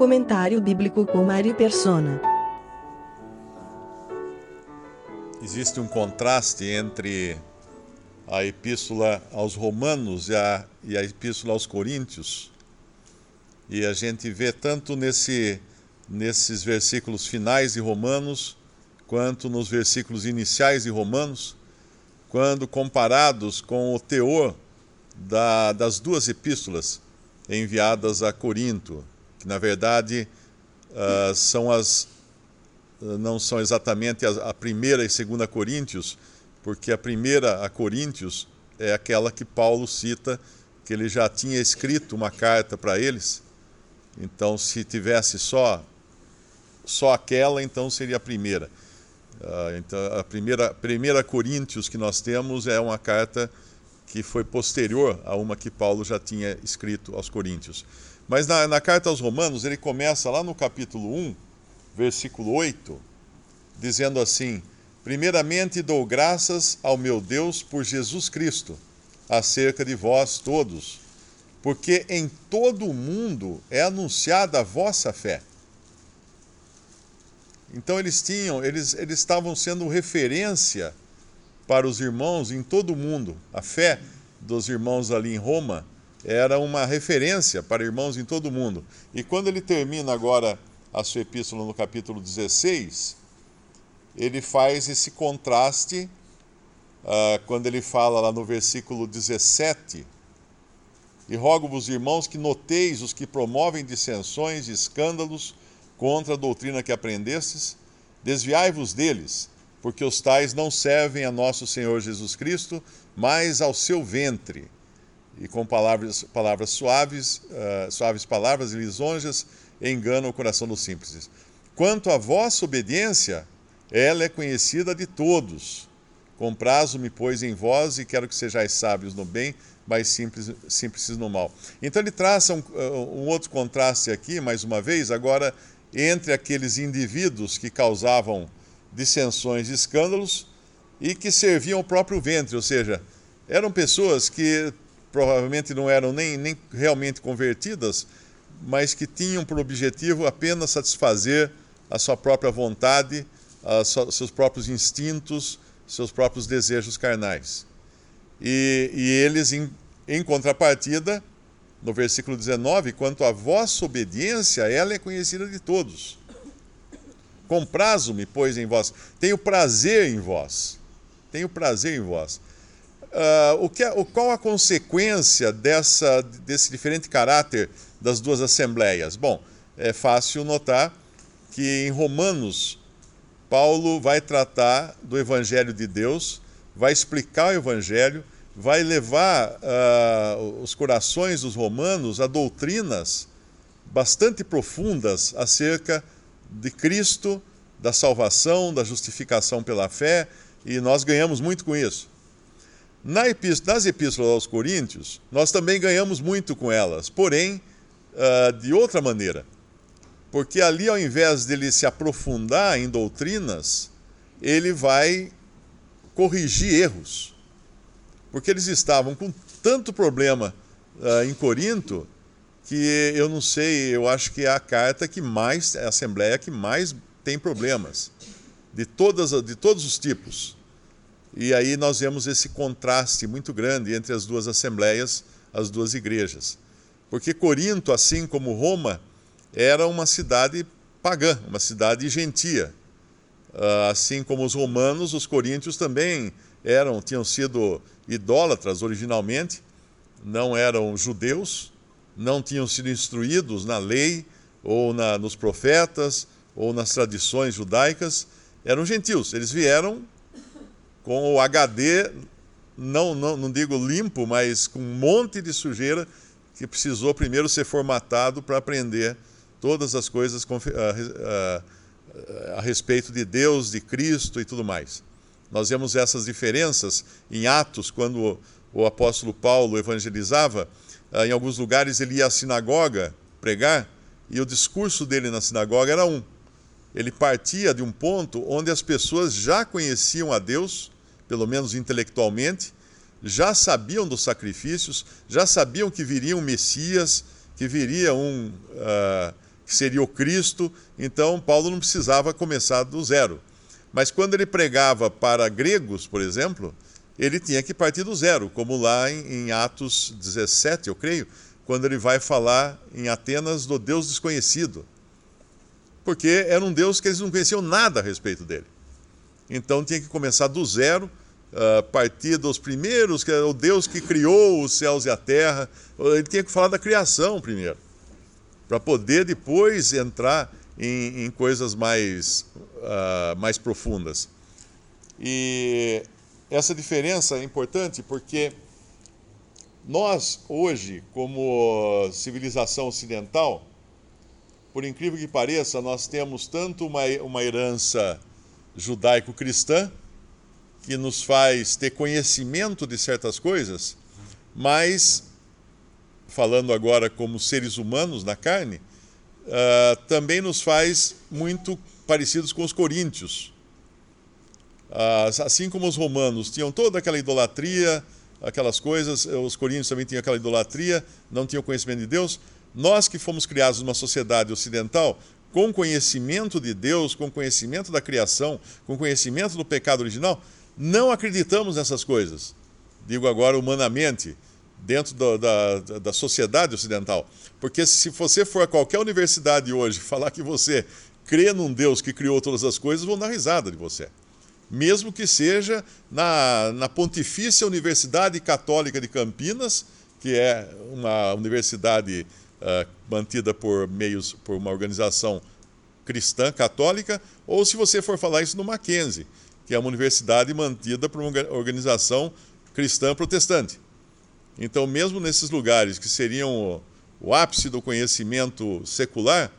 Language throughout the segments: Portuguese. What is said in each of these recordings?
Comentário bíblico com Mari Persona. Existe um contraste entre a epístola aos Romanos e a, e a epístola aos Coríntios. E a gente vê tanto nesse, nesses versículos finais de Romanos, quanto nos versículos iniciais de Romanos, quando comparados com o teor da, das duas epístolas enviadas a Corinto, que na verdade uh, são as não são exatamente a, a primeira e segunda Coríntios, porque a primeira a Coríntios é aquela que Paulo cita que ele já tinha escrito uma carta para eles. Então, se tivesse só só aquela, então seria a primeira. Uh, então, a primeira, primeira Coríntios que nós temos é uma carta que foi posterior a uma que Paulo já tinha escrito aos Coríntios. Mas na, na carta aos Romanos, ele começa lá no capítulo 1, versículo 8, dizendo assim: Primeiramente dou graças ao meu Deus por Jesus Cristo, acerca de vós todos, porque em todo o mundo é anunciada a vossa fé. Então eles tinham, eles, eles estavam sendo referência para os irmãos em todo o mundo. A fé dos irmãos ali em Roma era uma referência para irmãos em todo o mundo. E quando ele termina agora a sua epístola no capítulo 16, ele faz esse contraste uh, quando ele fala lá no versículo 17. E rogo-vos, irmãos, que noteis os que promovem dissensões e escândalos contra a doutrina que aprendestes, desviai-vos deles, porque os tais não servem a nosso Senhor Jesus Cristo, mas ao seu ventre e com palavras, palavras suaves, uh, suaves palavras e lisonjas, enganam o coração dos simples. Quanto à vossa obediência, ela é conhecida de todos. Comprazo-me, pois, em vós, e quero que sejais sábios no bem, mas simples, simples no mal. Então ele traça um, um outro contraste aqui, mais uma vez, agora entre aqueles indivíduos que causavam dissensões e escândalos e que serviam o próprio ventre, ou seja, eram pessoas que provavelmente não eram nem, nem realmente convertidas, mas que tinham por objetivo apenas satisfazer a sua própria vontade, sua, seus próprios instintos, seus próprios desejos carnais. E, e eles, em, em contrapartida, no versículo 19, quanto à vossa obediência, ela é conhecida de todos. Comprazo-me, pois, em vós. Tenho prazer em vós. Tenho prazer em vós. Uh, o que é, o, qual a consequência dessa, desse diferente caráter das duas assembleias? Bom, é fácil notar que em Romanos, Paulo vai tratar do Evangelho de Deus, vai explicar o Evangelho, vai levar uh, os corações dos romanos a doutrinas bastante profundas acerca de Cristo, da salvação, da justificação pela fé, e nós ganhamos muito com isso. Nas epístolas aos Coríntios, nós também ganhamos muito com elas, porém, uh, de outra maneira. Porque ali, ao invés dele se aprofundar em doutrinas, ele vai corrigir erros. Porque eles estavam com tanto problema uh, em Corinto que eu não sei, eu acho que é a carta que mais, é a assembleia que mais tem problemas, de, todas, de todos os tipos. E aí nós vemos esse contraste muito grande entre as duas assembleias, as duas igrejas. Porque Corinto, assim como Roma, era uma cidade pagã, uma cidade gentia. Ah, assim como os romanos, os coríntios também eram, tinham sido idólatras originalmente, não eram judeus, não tinham sido instruídos na lei ou na, nos profetas ou nas tradições judaicas, eram gentios. Eles vieram com o HD, não, não, não digo limpo, mas com um monte de sujeira que precisou primeiro ser formatado para aprender todas as coisas a, a, a, respeito de Deus, de Cristo e tudo mais. Nós vemos essas diferenças em Atos, quando o apóstolo Paulo evangelizava. Ah, em alguns lugares ele ia à sinagoga pregar e o discurso dele na sinagoga era um ele partia de um ponto onde as pessoas já conheciam a Deus, pelo menos intelectualmente, já sabiam dos sacrifícios, já sabiam que viria um Messias, que viria um uh, que seria o Cristo. Então, Paulo não precisava começar do zero. Mas quando ele pregava para gregos, por exemplo, ele tinha que partir do zero, como lá em, em Atos 17, eu creio, quando ele vai falar em Atenas do Deus desconhecido. Porque era um Deus que eles não conheciam nada a respeito dele. Então tinha que começar do zero, uh, partir dos primeiros, que é o Deus que criou os céus e a terra. Ele tinha que falar da criação primeiro, para poder depois entrar em, em coisas mais, uh, mais profundas. E essa diferença é importante porque nós, hoje, como civilização ocidental, por incrível que pareça, nós temos tanto uma, uma herança judaico-cristã, que nos faz ter conhecimento de certas coisas, mas, falando agora como seres humanos na carne, uh, também nos faz muito parecidos com os coríntios. Uh, assim como os romanos tinham toda aquela idolatria, aquelas coisas, os coríntios também tinham aquela idolatria, não tinham conhecimento de Deus. Nós que fomos criados numa sociedade ocidental, com conhecimento de Deus, com conhecimento da criação, com conhecimento do pecado original, não acreditamos nessas coisas. Digo agora humanamente, dentro da, da sociedade ocidental. Porque se você for a qualquer universidade hoje falar que você crê num Deus que criou todas as coisas, vão dar risada de você. Mesmo que seja na, na Pontifícia Universidade Católica de Campinas, que é uma universidade uh, mantida por meios, por uma organização cristã católica, ou se você for falar isso no Mackenzie, que é uma universidade mantida por uma organização cristã protestante. Então, mesmo nesses lugares que seriam o, o ápice do conhecimento secular,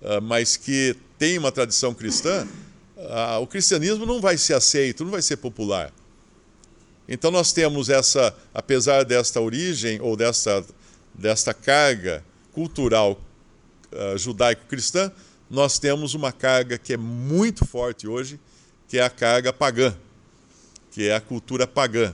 uh, mas que tem uma tradição cristã, uh, o cristianismo não vai ser aceito, não vai ser popular. Então, nós temos essa, apesar desta origem ou desta, desta carga cultural uh, judaico-cristã, nós temos uma carga que é muito forte hoje, que é a carga pagã, que é a cultura pagã.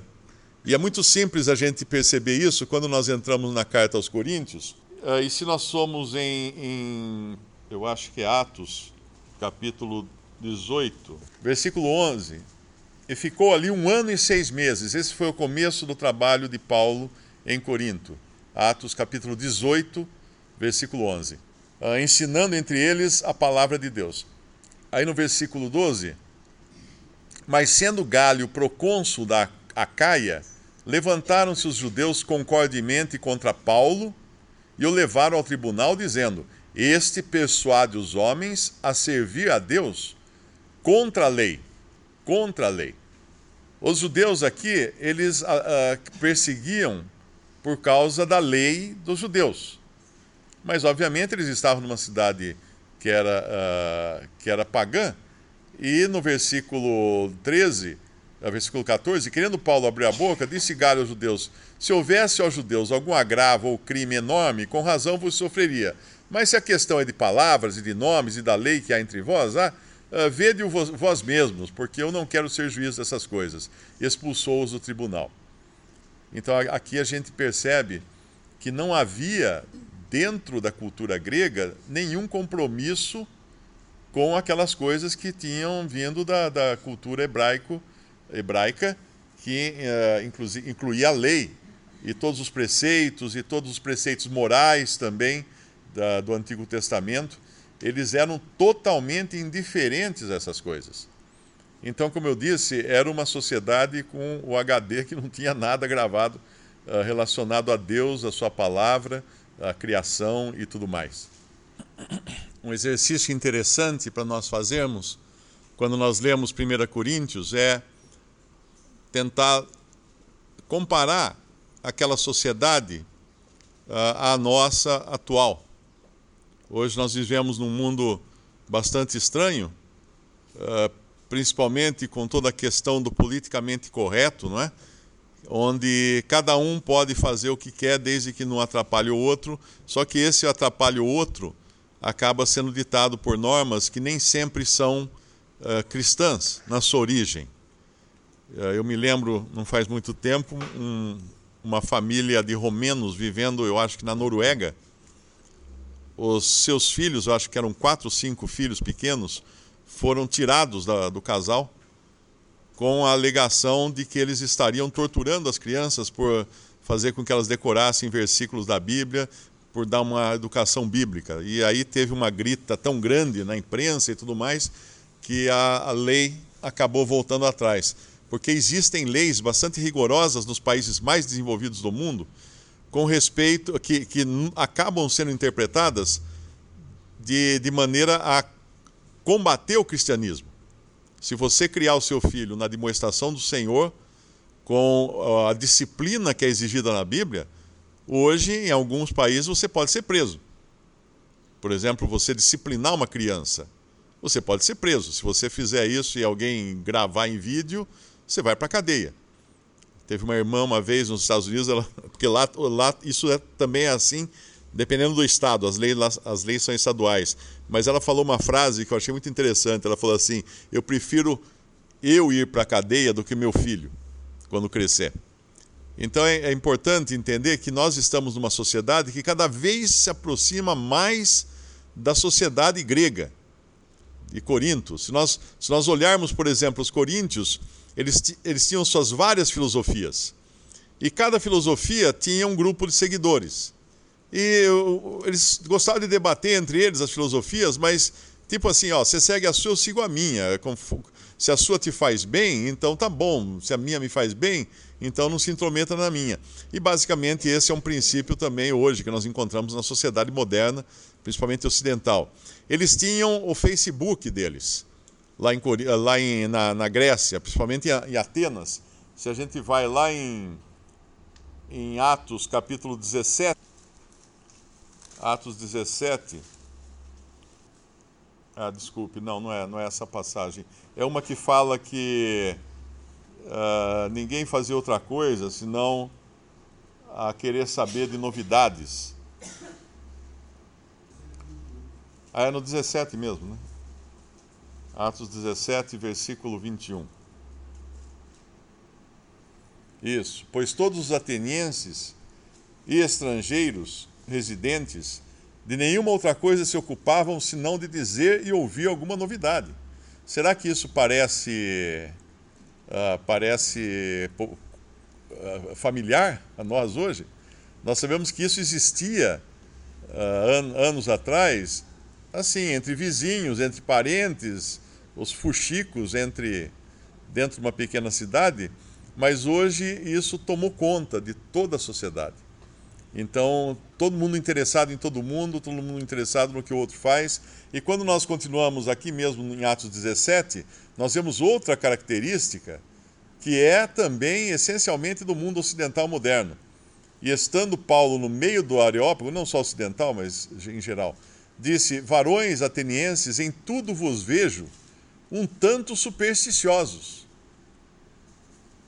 E é muito simples a gente perceber isso quando nós entramos na carta aos Coríntios. Uh, e se nós somos em, em, eu acho que é Atos, capítulo 18, versículo 11. E ficou ali um ano e seis meses. Esse foi o começo do trabalho de Paulo em Corinto. Atos, capítulo 18, versículo 11. Uh, ensinando entre eles a palavra de Deus. Aí no versículo 12 mas sendo Galho procônsul da Acaia, levantaram-se os judeus concordemente contra Paulo e o levaram ao tribunal, dizendo: Este persuade os homens a servir a Deus contra a lei. Contra a lei. Os judeus aqui, eles uh, uh, perseguiam por causa da lei dos judeus. Mas, obviamente, eles estavam numa cidade que era, uh, que era pagã, e no versículo 13, no versículo 14, querendo Paulo abrir a boca, disse Galho aos judeus: Se houvesse aos judeus algum agravo ou crime enorme, com razão vos sofreria. Mas se a questão é de palavras e de nomes e da lei que há entre vós, ah, ah vede-o vós, vós mesmos, porque eu não quero ser juiz dessas coisas. Expulsou-os do tribunal. Então aqui a gente percebe que não havia, dentro da cultura grega, nenhum compromisso com aquelas coisas que tinham vindo da, da cultura hebraico, hebraica, que uh, incluía a lei e todos os preceitos e todos os preceitos morais também da, do Antigo Testamento, eles eram totalmente indiferentes a essas coisas. Então, como eu disse, era uma sociedade com o HD que não tinha nada gravado uh, relacionado a Deus, a sua palavra, a criação e tudo mais um exercício interessante para nós fazermos quando nós lemos 1 Coríntios é tentar comparar aquela sociedade uh, à nossa atual. Hoje nós vivemos num mundo bastante estranho, uh, principalmente com toda a questão do politicamente correto, não é? Onde cada um pode fazer o que quer desde que não atrapalhe o outro, só que esse atrapalhe o outro acaba sendo ditado por normas que nem sempre são uh, cristãs na sua origem. Uh, eu me lembro, não faz muito tempo, um, uma família de romenos vivendo, eu acho que na Noruega, os seus filhos, eu acho que eram quatro ou cinco filhos pequenos, foram tirados da, do casal com a alegação de que eles estariam torturando as crianças por fazer com que elas decorassem versículos da Bíblia, por dar uma educação bíblica. E aí teve uma grita tão grande na imprensa e tudo mais que a, a lei acabou voltando atrás. Porque existem leis bastante rigorosas nos países mais desenvolvidos do mundo com respeito que, que acabam sendo interpretadas de, de maneira a combater o cristianismo. Se você criar o seu filho na demonstração do Senhor, com a disciplina que é exigida na Bíblia, hoje, em alguns países, você pode ser preso. Por exemplo, você disciplinar uma criança, você pode ser preso. Se você fizer isso e alguém gravar em vídeo, você vai para a cadeia. Teve uma irmã uma vez nos Estados Unidos, ela, porque lá, lá isso é, também é assim, dependendo do estado, as leis, as leis são estaduais. Mas ela falou uma frase que eu achei muito interessante. Ela falou assim: Eu prefiro eu ir para a cadeia do que meu filho, quando crescer. Então é, é, importante entender que nós estamos numa sociedade que cada vez se aproxima mais da sociedade grega, de Corinto. Se nós, se nós olharmos, por exemplo, os coríntios, eles, eles tinham suas várias filosofias. E cada filosofia tinha um grupo de seguidores. E eles gostavam de debater entre eles as filosofias, mas tipo assim, ó, você segue a sua, eu sigo a minha. É se a sua te faz bem, então tá bom. Se a minha me faz bem, então não se intrometa na minha. E basicamente esse é um princípio também hoje que nós encontramos na sociedade moderna, principalmente ocidental. Eles tinham o Facebook deles, lá, em, lá em, na, na Grécia, principalmente em Atenas. Se a gente vai lá em, em Atos capítulo 17, Atos 17. Ah, desculpe, não, não é, não é essa passagem. É uma que fala que uh, ninguém fazia outra coisa senão a querer saber de novidades. Ah, é no 17 mesmo, né? Atos 17, versículo 21. Isso. Pois todos os atenienses e estrangeiros residentes de nenhuma outra coisa se ocupavam senão de dizer e ouvir alguma novidade. Será que isso parece uh, parece uh, familiar a nós hoje? Nós sabemos que isso existia uh, an anos atrás, assim, entre vizinhos, entre parentes, os fuxicos entre dentro de uma pequena cidade, mas hoje isso tomou conta de toda a sociedade. Então, todo mundo interessado em todo mundo, todo mundo interessado no que o outro faz. E quando nós continuamos aqui mesmo em Atos 17, nós vemos outra característica que é também essencialmente do mundo ocidental moderno. E estando Paulo no meio do Areópago, não só ocidental, mas em geral, disse: Varões atenienses, em tudo vos vejo um tanto supersticiosos.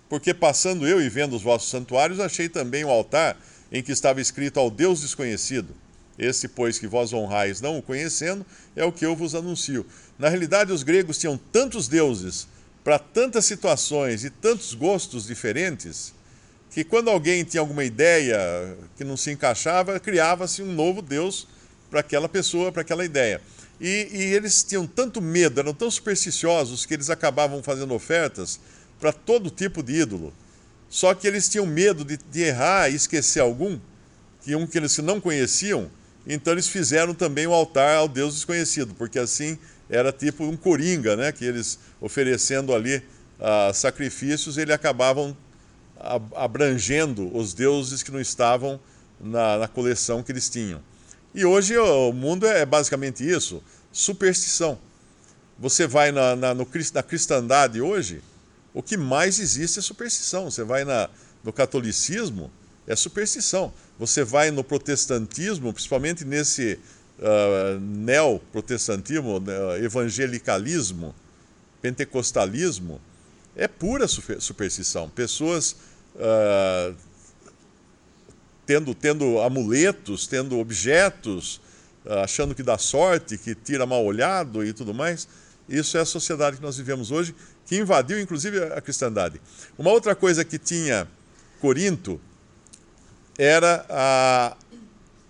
Porque passando eu e vendo os vossos santuários, achei também o altar em que estava escrito ao Deus desconhecido. Esse, pois, que vós honrais não o conhecendo, é o que eu vos anuncio. Na realidade, os gregos tinham tantos deuses para tantas situações e tantos gostos diferentes, que quando alguém tinha alguma ideia que não se encaixava, criava-se um novo Deus para aquela pessoa, para aquela ideia. E, e, eles tinham tanto medo, eram tão supersticiosos, que eles acabavam fazendo ofertas para todo tipo de ídolo. Só que eles tinham medo de, de errar e esquecer algum, que um que eles não conheciam, então eles fizeram também o um altar ao Deus desconhecido, porque assim era tipo um coringa, né? que eles oferecendo ali uh, sacrifícios, eles acabavam abrangendo os deuses que não estavam na, na coleção que eles tinham. E hoje o mundo é basicamente isso, superstição. Você vai na, na, no, na cristandade hoje, o que mais existe é superstição. Você vai na, no catolicismo, é superstição. Você vai no protestantismo, principalmente nesse uh, neoprotestantismo, uh, evangelicalismo, pentecostalismo, é pura superstição. Pessoas uh, tendo, tendo amuletos, tendo objetos, uh, achando que dá sorte, que tira mal olhado e tudo mais. Isso é a sociedade que nós vivemos hoje, que invadiu inclusive a cristandade. Uma outra coisa que tinha Corinto era a,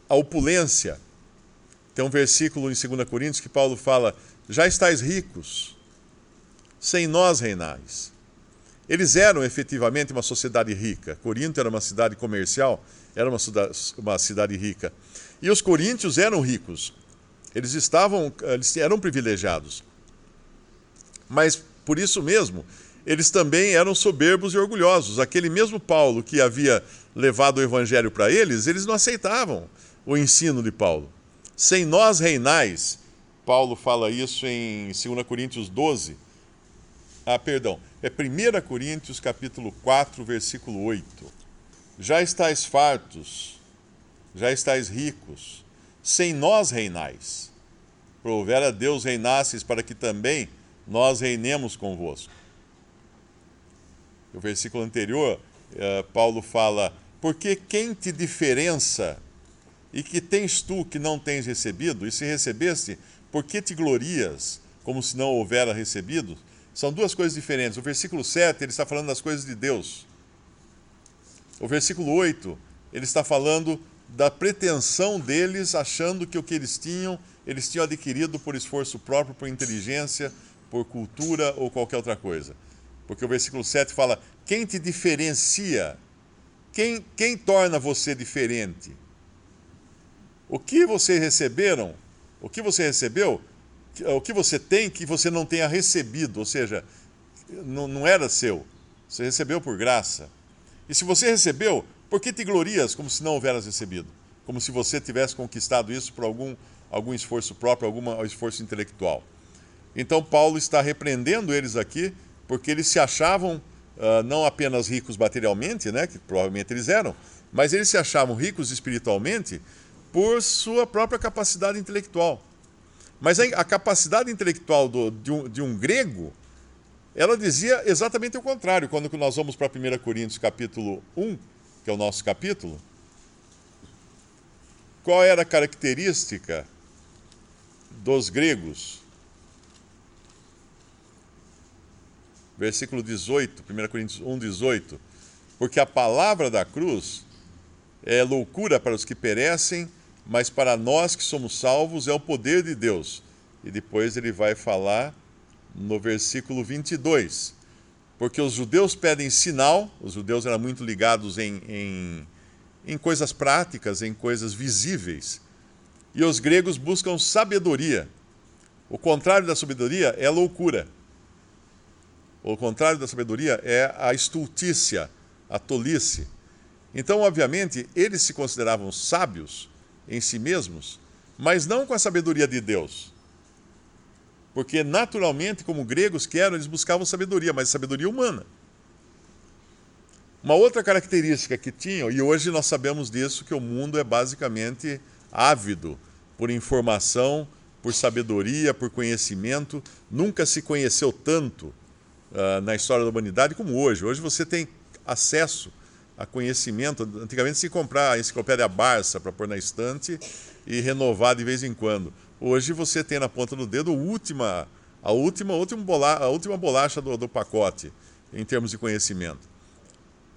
a opulência. Tem um versículo em 2 Coríntios que Paulo fala: Já estáis ricos, sem nós reinais. Eles eram efetivamente uma sociedade rica. Corinto era uma cidade comercial, era uma, uma cidade rica. E os coríntios eram ricos. Eles estavam, eles eram privilegiados. Mas por isso mesmo, eles também eram soberbos e orgulhosos. Aquele mesmo Paulo que havia levado o evangelho para eles, eles não aceitavam o ensino de Paulo. Sem nós reinais, Paulo fala isso em 2 Coríntios 12. Ah, perdão, é 1 Coríntios capítulo 4, versículo 8. Já estáis fartos, já estáis ricos, sem nós reinais. Prover a Deus reinasses para que também nós reinemos convosco. O versículo anterior, eh, Paulo fala: Porque quem te diferença e que tens tu que não tens recebido? E se recebeste, por que te glorias como se não houvera recebido? São duas coisas diferentes. O versículo 7, ele está falando das coisas de Deus. O versículo 8, ele está falando da pretensão deles, achando que o que eles tinham, eles tinham adquirido por esforço próprio, por inteligência, por cultura ou qualquer outra coisa. Porque o versículo 7 fala: quem te diferencia? Quem, quem torna você diferente? O que vocês receberam? O que você recebeu? O que você tem que você não tenha recebido? Ou seja, não, não era seu. Você recebeu por graça. E se você recebeu, por que te glorias como se não houveras recebido? Como se você tivesse conquistado isso por algum, algum esforço próprio, algum esforço intelectual. Então, Paulo está repreendendo eles aqui porque eles se achavam uh, não apenas ricos materialmente, né, que provavelmente eles eram, mas eles se achavam ricos espiritualmente por sua própria capacidade intelectual. Mas a, capacidade intelectual do, de, um, de, um, grego, ela dizia exatamente o contrário. Quando nós vamos para 1 Coríntios capítulo 1, que é o nosso capítulo, qual era a característica dos gregos? Versículo 18, 1 Coríntios 1, 18. Porque a palavra da cruz é loucura para os que perecem, mas para nós que somos salvos é o poder de Deus. E depois ele vai falar no versículo 22. Porque os judeus pedem sinal, os judeus eram muito ligados em, em, em coisas práticas, em coisas visíveis. E os gregos buscam sabedoria. O contrário da sabedoria é loucura. O contrário da sabedoria é a estultícia, a tolice. Então, obviamente, eles se consideravam sábios em si mesmos, mas não com a sabedoria de Deus. Porque, naturalmente, como gregos que eram, eles buscavam sabedoria, mas sabedoria humana. Uma outra característica que tinham, e hoje nós sabemos disso, que o mundo é basicamente ávido por informação, por sabedoria, por conhecimento. Nunca se conheceu tanto uh, na história da humanidade como hoje. Hoje você tem acesso a conhecimento. Antigamente se comprar a enciclopédia Barça para pôr na estante e renovar de vez em quando. Hoje você tem na ponta do dedo a última, a última, a última, bolacha, a última bolacha do, do pacote em termos de conhecimento.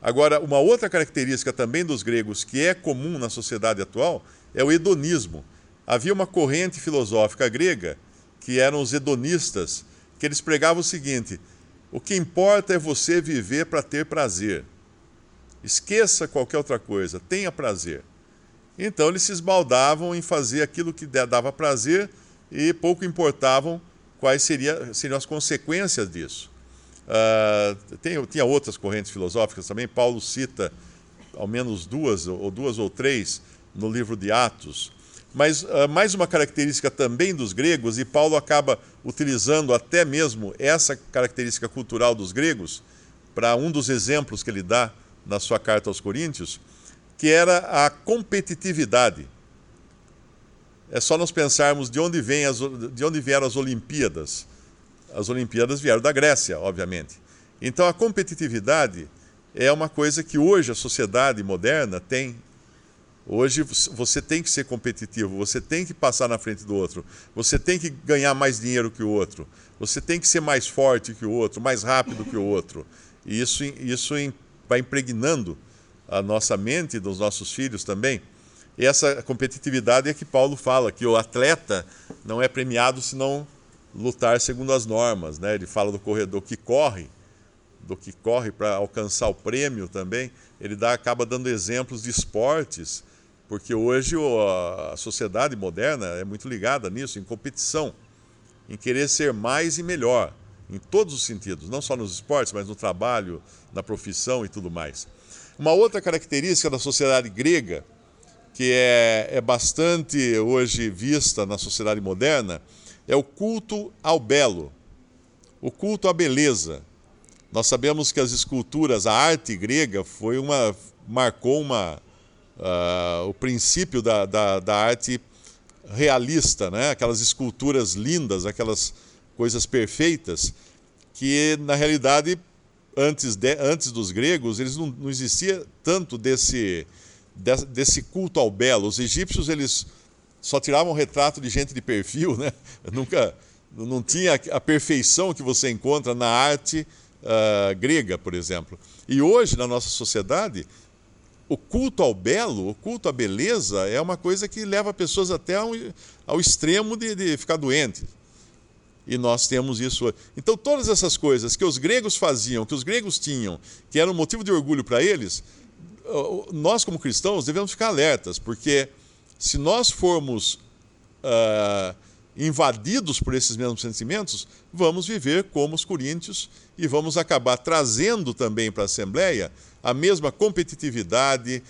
Agora, uma outra característica também dos gregos que é comum na sociedade atual é o hedonismo. Havia uma corrente filosófica grega que eram os hedonistas, que eles pregavam o seguinte: o que importa é você viver para ter prazer. Esqueça qualquer outra coisa, tenha prazer. Então eles se esbaldavam em fazer aquilo que dava prazer e pouco importavam quais seria, seriam as consequências disso. Uh, tem, tinha outras correntes filosóficas também, Paulo cita ao menos duas ou duas ou três no livro de Atos, mas uh, mais uma característica também dos gregos, e Paulo acaba utilizando até mesmo essa característica cultural dos gregos para um dos exemplos que ele dá na sua carta aos Coríntios, que era a competitividade. É só nós pensarmos de onde, vem as, de onde vieram as Olimpíadas. As Olimpíadas vieram da Grécia, obviamente. Então a competitividade é uma coisa que hoje a sociedade moderna tem Hoje você tem que ser competitivo, você tem que passar na frente do outro, você tem que ganhar mais dinheiro que o outro, você tem que ser mais forte que o outro, mais rápido que o outro. E isso, isso vai impregnando a nossa mente dos nossos filhos também. E essa competitividade é que Paulo fala, que o atleta não é premiado se não lutar segundo as normas. Né? Ele fala do corredor que corre, do que corre para alcançar o prêmio também. Ele dá, acaba dando exemplos de esportes, porque hoje a sociedade moderna é muito ligada nisso, em competição, em querer ser mais e melhor, em todos os sentidos, não só nos esportes, mas no trabalho, na profissão e tudo mais. Uma outra característica da sociedade grega, que é, é bastante hoje vista na sociedade moderna, é o culto ao belo, o culto à beleza. Nós sabemos que as esculturas, a arte grega, foi uma marcou uma, uh, o princípio da, da, da, arte realista, né? aquelas esculturas lindas, aquelas coisas perfeitas, que na realidade antes, de, antes dos gregos, eles não, não existia tanto desse, desse culto ao belo. Os egípcios, eles só tiravam retrato de gente de perfil, né? Nunca, não tinha a perfeição que você encontra na arte uh, grega, por exemplo. E hoje, na nossa sociedade, o culto ao belo, o culto à beleza, é uma coisa que leva pessoas até ao, ao extremo de, de ficar doentes e nós temos isso. Então, todas essas coisas que os gregos faziam, que os gregos tinham, que era um motivo de orgulho para eles, nós, como cristãos, devemos ficar alertas, porque se nós formos uh, invadidos por esses mesmos sentimentos, vamos viver como os coríntios e vamos acabar trazendo também para a Assembleia a mesma competitividade,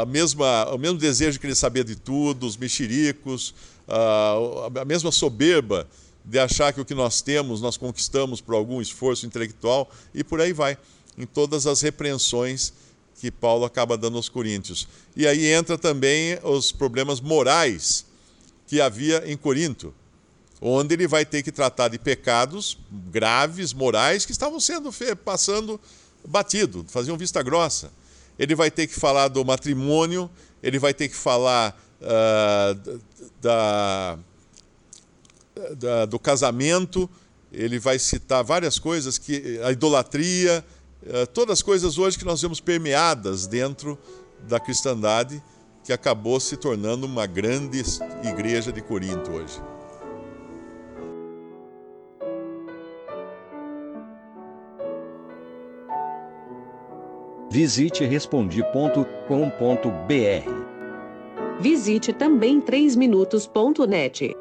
a mesma, o mesmo desejo de querer saber de tudo, os mexericos, a mesma soberba de achar que o que nós temos nós conquistamos por algum esforço intelectual e por aí vai, em todas as repreensões que Paulo acaba dando aos coríntios. E aí entra também os problemas morais que havia em Corinto, onde ele vai ter que tratar de pecados graves, morais, que estavam sendo passando batido, faziam vista grossa. Ele vai ter que falar do matrimônio, ele vai ter que falar uh, da da, do casamento, ele vai citar várias coisas, que a idolatria, eh, todas as coisas hoje que nós vemos permeadas dentro da cristandade, que acabou se tornando uma grande igreja de Corinto hoje. Visite respondi.com.br. Visite também 3minutos.net.